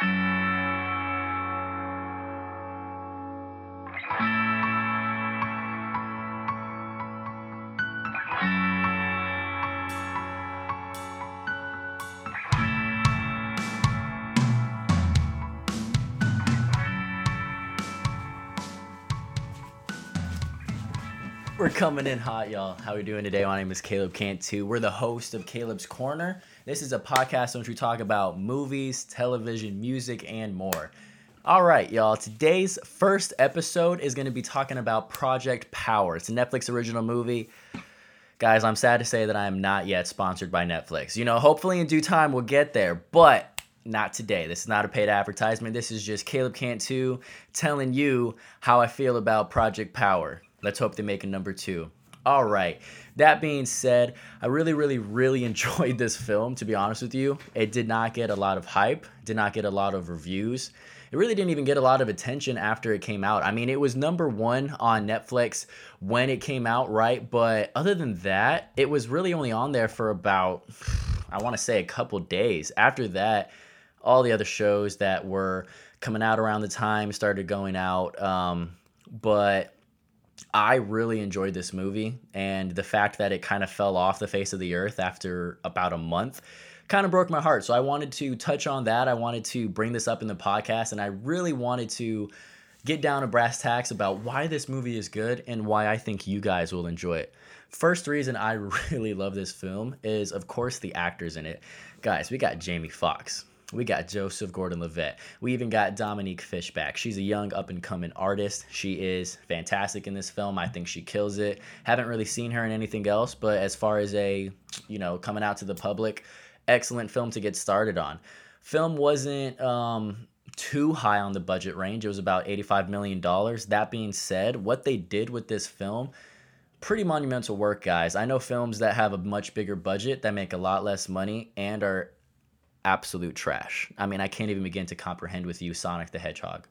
Bye. Coming in hot, y'all. How we doing today? My name is Caleb Cantu. We're the host of Caleb's Corner. This is a podcast in which we talk about movies, television, music, and more. All right, y'all. Today's first episode is going to be talking about Project Power. It's a Netflix original movie. Guys, I'm sad to say that I am not yet sponsored by Netflix. You know, hopefully in due time we'll get there, but not today. This is not a paid advertisement. This is just Caleb Cantu telling you how I feel about Project Power. Let's hope they make a number two. All right. That being said, I really, really, really enjoyed this film, to be honest with you. It did not get a lot of hype, did not get a lot of reviews. It really didn't even get a lot of attention after it came out. I mean, it was number one on Netflix when it came out, right? But other than that, it was really only on there for about, I want to say, a couple days. After that, all the other shows that were coming out around the time started going out. Um, but I really enjoyed this movie, and the fact that it kind of fell off the face of the earth after about a month kind of broke my heart. So I wanted to touch on that. I wanted to bring this up in the podcast, and I really wanted to get down to brass tacks about why this movie is good and why I think you guys will enjoy it. First reason I really love this film is, of course, the actors in it. Guys, we got Jamie Foxx. We got Joseph Gordon Levitt. We even got Dominique Fishback. She's a young up and coming artist. She is fantastic in this film. I think she kills it. Haven't really seen her in anything else, but as far as a, you know, coming out to the public, excellent film to get started on. Film wasn't um, too high on the budget range. It was about $85 million. That being said, what they did with this film, pretty monumental work, guys. I know films that have a much bigger budget that make a lot less money and are absolute trash. I mean, I can't even begin to comprehend with you Sonic the Hedgehog.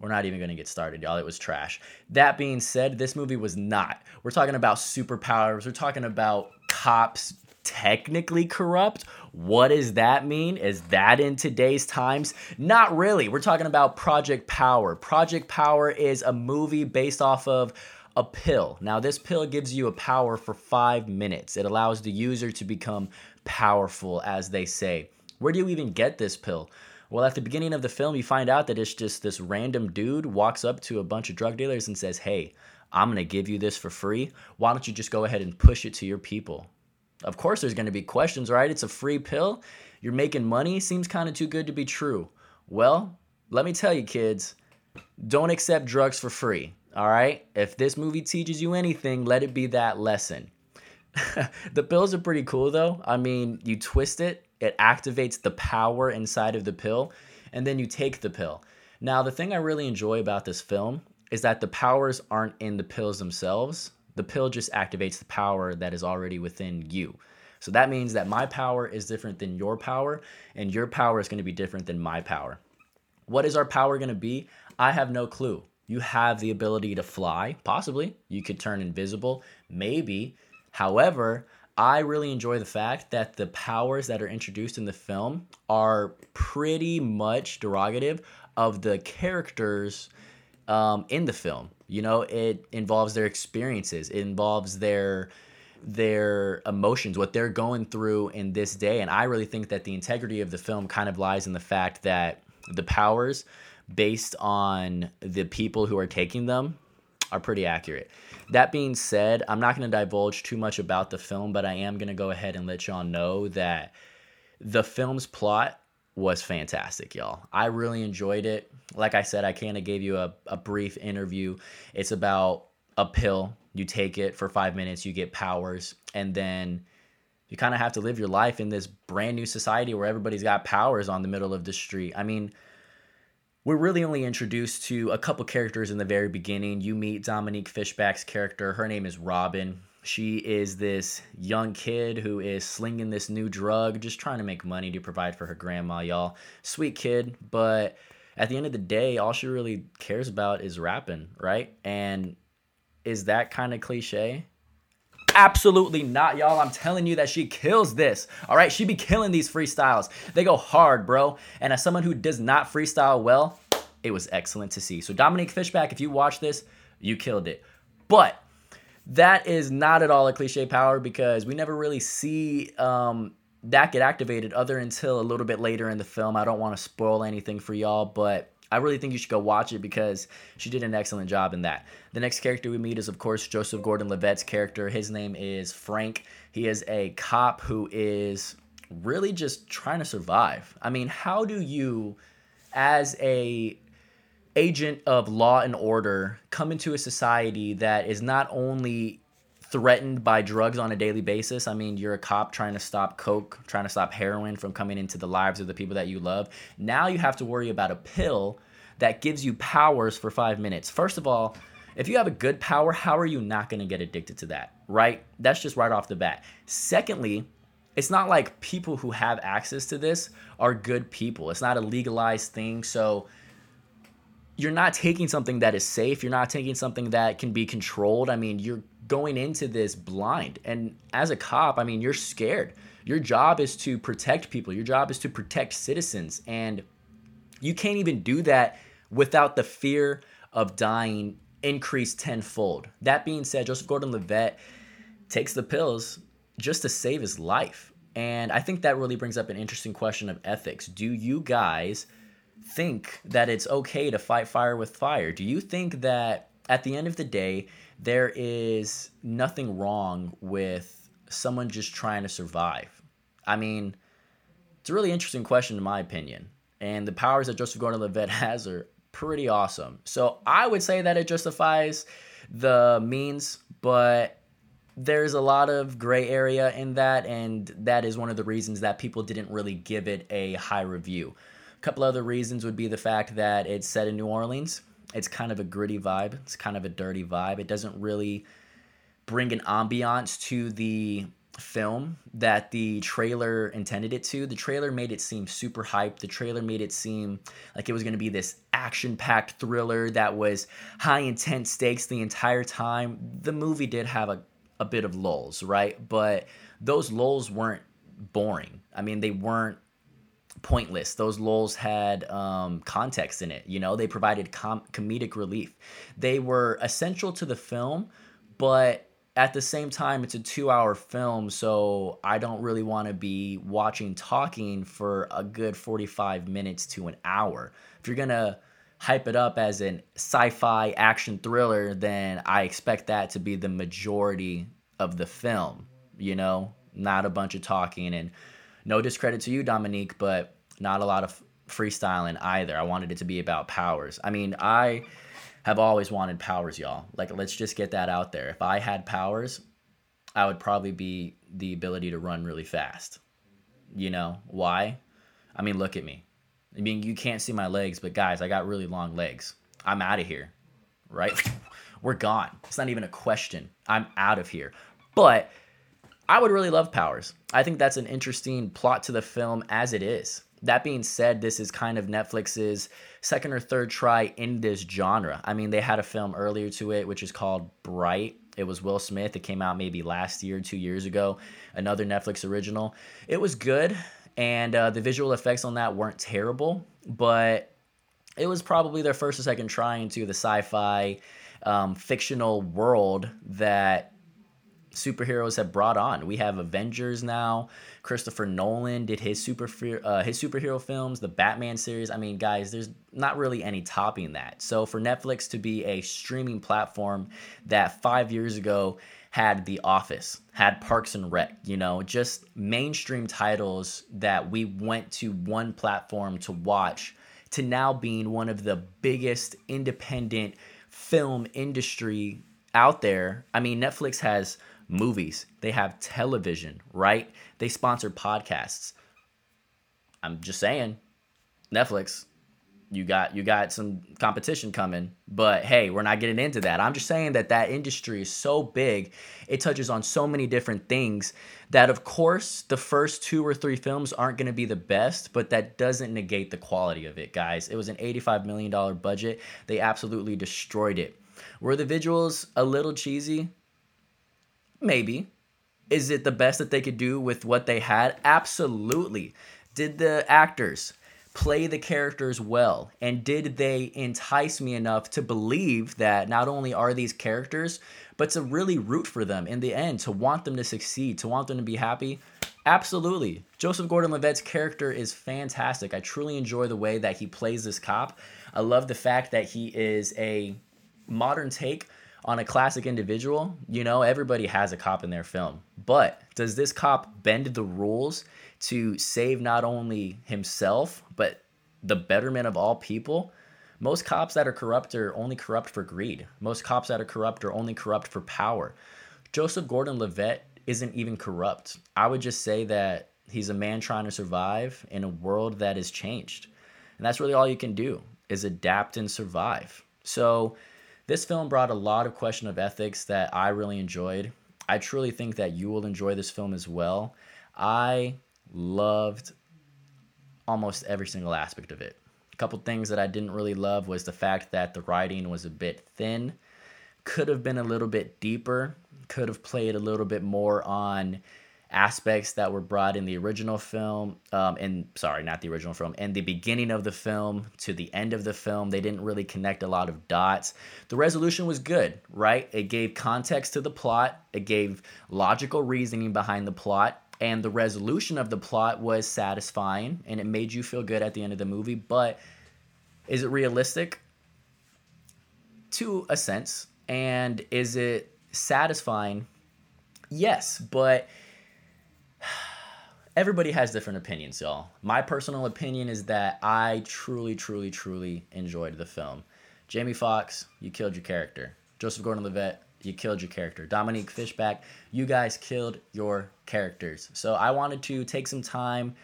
We're not even going to get started, y'all. It was trash. That being said, this movie was not. We're talking about superpowers. We're talking about cops technically corrupt. What does that mean? Is that in today's times? Not really. We're talking about Project Power. Project Power is a movie based off of a pill. Now, this pill gives you a power for five minutes. It allows the user to become powerful, as they say. Where do you even get this pill? Well, at the beginning of the film, you find out that it's just this random dude walks up to a bunch of drug dealers and says, Hey, I'm going to give you this for free. Why don't you just go ahead and push it to your people? Of course, there's going to be questions, right? It's a free pill. You're making money. Seems kind of too good to be true. Well, let me tell you, kids, don't accept drugs for free. All right? If this movie teaches you anything, let it be that lesson. the pills are pretty cool though. I mean, you twist it, it activates the power inside of the pill, and then you take the pill. Now, the thing I really enjoy about this film is that the powers aren't in the pills themselves. The pill just activates the power that is already within you. So that means that my power is different than your power, and your power is going to be different than my power. What is our power going to be? I have no clue. You have the ability to fly, possibly. You could turn invisible, maybe. However, I really enjoy the fact that the powers that are introduced in the film are pretty much derogative of the characters um, in the film. You know, it involves their experiences, it involves their their emotions, what they're going through in this day. And I really think that the integrity of the film kind of lies in the fact that the powers, based on the people who are taking them, are pretty accurate. That being said, I'm not going to divulge too much about the film, but I am going to go ahead and let y'all know that the film's plot was fantastic, y'all. I really enjoyed it. Like I said, I kind of gave you a, a brief interview. It's about a pill. You take it for five minutes, you get powers, and then you kind of have to live your life in this brand new society where everybody's got powers on the middle of the street. I mean, we're really only introduced to a couple characters in the very beginning. You meet Dominique Fishback's character. Her name is Robin. She is this young kid who is slinging this new drug, just trying to make money to provide for her grandma, y'all. Sweet kid, but at the end of the day, all she really cares about is rapping, right? And is that kind of cliche? Absolutely not, y'all. I'm telling you that she kills this. All right, she be killing these freestyles. They go hard, bro. And as someone who does not freestyle well, it was excellent to see. So Dominique Fishback, if you watch this, you killed it. But that is not at all a cliche power because we never really see um, that get activated other until a little bit later in the film. I don't want to spoil anything for y'all, but I really think you should go watch it because she did an excellent job in that. The next character we meet is, of course, Joseph Gordon Levitt's character. His name is Frank. He is a cop who is really just trying to survive. I mean, how do you, as a agent of law and order, come into a society that is not only threatened by drugs on a daily basis. I mean, you're a cop trying to stop coke, trying to stop heroin from coming into the lives of the people that you love. Now you have to worry about a pill that gives you powers for 5 minutes. First of all, if you have a good power, how are you not going to get addicted to that? Right? That's just right off the bat. Secondly, it's not like people who have access to this are good people. It's not a legalized thing. So you're not taking something that is safe. You're not taking something that can be controlled. I mean, you're going into this blind. And as a cop, I mean, you're scared. Your job is to protect people, your job is to protect citizens. And you can't even do that without the fear of dying increased tenfold. That being said, Joseph Gordon Levitt takes the pills just to save his life. And I think that really brings up an interesting question of ethics. Do you guys think that it's okay to fight fire with fire? Do you think that at the end of the day, there is nothing wrong with someone just trying to survive. I mean, it's a really interesting question in my opinion. And the powers that Joseph Gordon-Levitt has are pretty awesome. So I would say that it justifies the means, but there's a lot of gray area in that, and that is one of the reasons that people didn't really give it a high review. A couple other reasons would be the fact that it's set in New Orleans, it's kind of a gritty vibe. It's kind of a dirty vibe. It doesn't really bring an ambiance to the film that the trailer intended it to. The trailer made it seem super hyped. The trailer made it seem like it was going to be this action packed thriller that was high intense stakes the entire time. The movie did have a, a bit of lulls, right? But those lulls weren't boring. I mean, they weren't pointless. Those lulls had um, context in it. You know, they provided com- comedic relief. They were essential to the film, but at the same time, it's a two hour film, so I don't really want to be watching talking for a good 45 minutes to an hour. If you're to hype it up as an sci fi action thriller, then I expect that to be the majority of the film, you know, not a bunch of talking and no discredit to you, Dominique, but not a lot of freestyling either. I wanted it to be about powers. I mean, I have always wanted powers, y'all. Like, let's just get that out there. If I had powers, I would probably be the ability to run really fast. You know, why? I mean, look at me. I mean, you can't see my legs, but guys, I got really long legs. I'm out of here, right? We're gone. It's not even a question. I'm out of here. But I would really love Powers. I think that's an interesting plot to the film as it is. That being said, this is kind of Netflix's second or third try in this genre. I mean, they had a film earlier to it, which is called Bright. It was Will Smith. It came out maybe last year, two years ago. Another Netflix original. It was good, and uh, the visual effects on that weren't terrible, but it was probably their first or second try into the sci fi um, fictional world that superheroes have brought on. We have Avengers now. Christopher Nolan did his super uh, his superhero films, the Batman series. I mean, guys, there's not really any topping that. So for Netflix to be a streaming platform that 5 years ago had The Office, had Parks and Rec, you know, just mainstream titles that we went to one platform to watch to now being one of the biggest independent film industry out there. I mean, Netflix has movies, they have television, right? They sponsor podcasts. I'm just saying, Netflix, you got you got some competition coming, but hey, we're not getting into that. I'm just saying that that industry is so big, it touches on so many different things that of course the first two or three films aren't going to be the best, but that doesn't negate the quality of it, guys. It was an 85 million dollar budget. They absolutely destroyed it. Were the visuals a little cheesy? Maybe. Is it the best that they could do with what they had? Absolutely. Did the actors play the characters well? And did they entice me enough to believe that not only are these characters, but to really root for them in the end, to want them to succeed, to want them to be happy? Absolutely. Joseph Gordon Levitt's character is fantastic. I truly enjoy the way that he plays this cop. I love the fact that he is a modern take on a classic individual. You know, everybody has a cop in their film. But does this cop bend the rules to save not only himself, but the betterment of all people? Most cops that are corrupt are only corrupt for greed. Most cops that are corrupt are only corrupt for power. Joseph Gordon Levitt isn't even corrupt. I would just say that he's a man trying to survive in a world that has changed. And that's really all you can do is adapt and survive. So this film brought a lot of question of ethics that I really enjoyed. I truly think that you will enjoy this film as well. I loved almost every single aspect of it. A couple things that I didn't really love was the fact that the writing was a bit thin, could have been a little bit deeper could have played a little bit more on aspects that were brought in the original film um, and sorry not the original film and the beginning of the film to the end of the film they didn't really connect a lot of dots. The resolution was good right? It gave context to the plot it gave logical reasoning behind the plot and the resolution of the plot was satisfying and it made you feel good at the end of the movie but is it realistic? To a sense and is it satisfying, yes, but everybody has different opinions, y'all. My personal opinion is that I truly, truly, truly enjoyed the film. Jamie Foxx, you killed your character. Joseph Gordon-Levitt, you killed your character. Dominique Fishback, you guys killed your characters. So I wanted to take some time,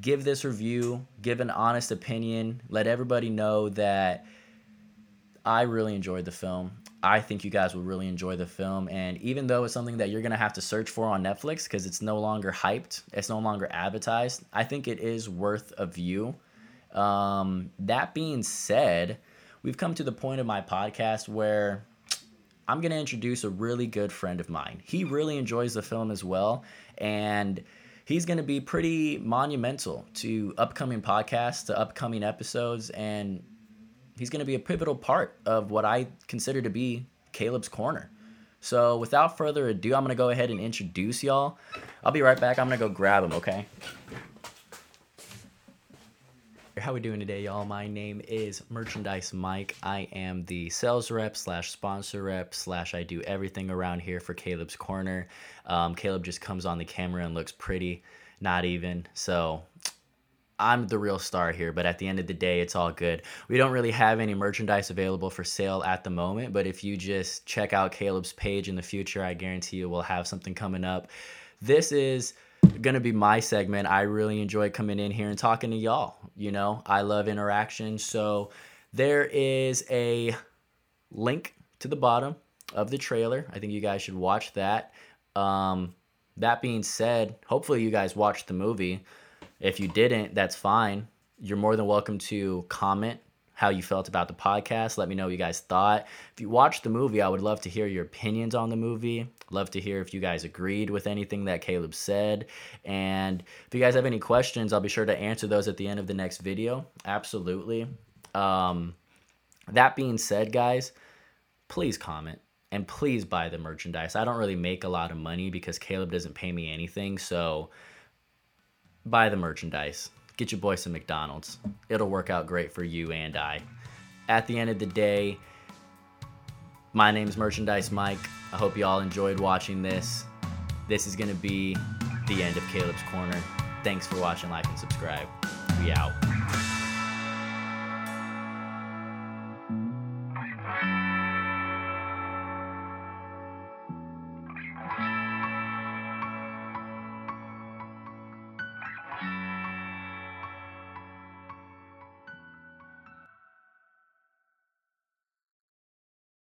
give this review, give an honest opinion, let everybody know that I really enjoyed the film. I think you guys will really enjoy the film. And even though it's something that you're going to have to search for on Netflix because it's no longer hyped, it's no longer advertised, I think it is worth a view. Um, that being said, we've come to the point of my podcast where I'm going to introduce a really good friend of mine. He really enjoys the film as well. And he's going to be pretty monumental to upcoming podcasts, to upcoming episodes, and he's going to be a pivotal part of what I consider to be Caleb's corner. So without further ado, I'm going to go ahead and introduce y'all. I'll be right back. I'm going to go grab him, okay? How we doing today, y'all? My name is Merchandise Mike. I am the sales rep slash sponsor rep slash I do everything around here for Caleb's Corner. Um, Caleb just comes on the camera and looks pretty, not even. So I'm the real star here, but at the end of the day, it's all good. We don't really have any merchandise available for sale at the moment, but if you just check out Caleb's page in the future, I guarantee you we'll have something coming up. This is going to be my segment. I really enjoy coming in here and talking to y'all. You know, I love interaction. So there is a link to the bottom of the trailer. I think you guys should watch that. Um, that being said, hopefully you guys watched the movie. If you didn't, that's fine. You're more than welcome to comment how you felt about the podcast. Let me know what you guys thought. If you watched the movie, I would love to hear your opinions on the movie. Love to hear if you guys agreed with anything that Caleb said. And if you guys have any questions, I'll be sure to answer those at the end of the next video. Absolutely. Um, that being said, guys, please comment and please buy the merchandise. I don't really make a lot of money because Caleb doesn't pay me anything. So, buy the merchandise. Get your boy some McDonald's. It'll work out great for you and I. At the end of the day, my name's Merchandise Mike. I hope you all enjoyed watching this. This is going to be the end of Caleb's Corner. Thanks for watching, like, and subscribe. We out.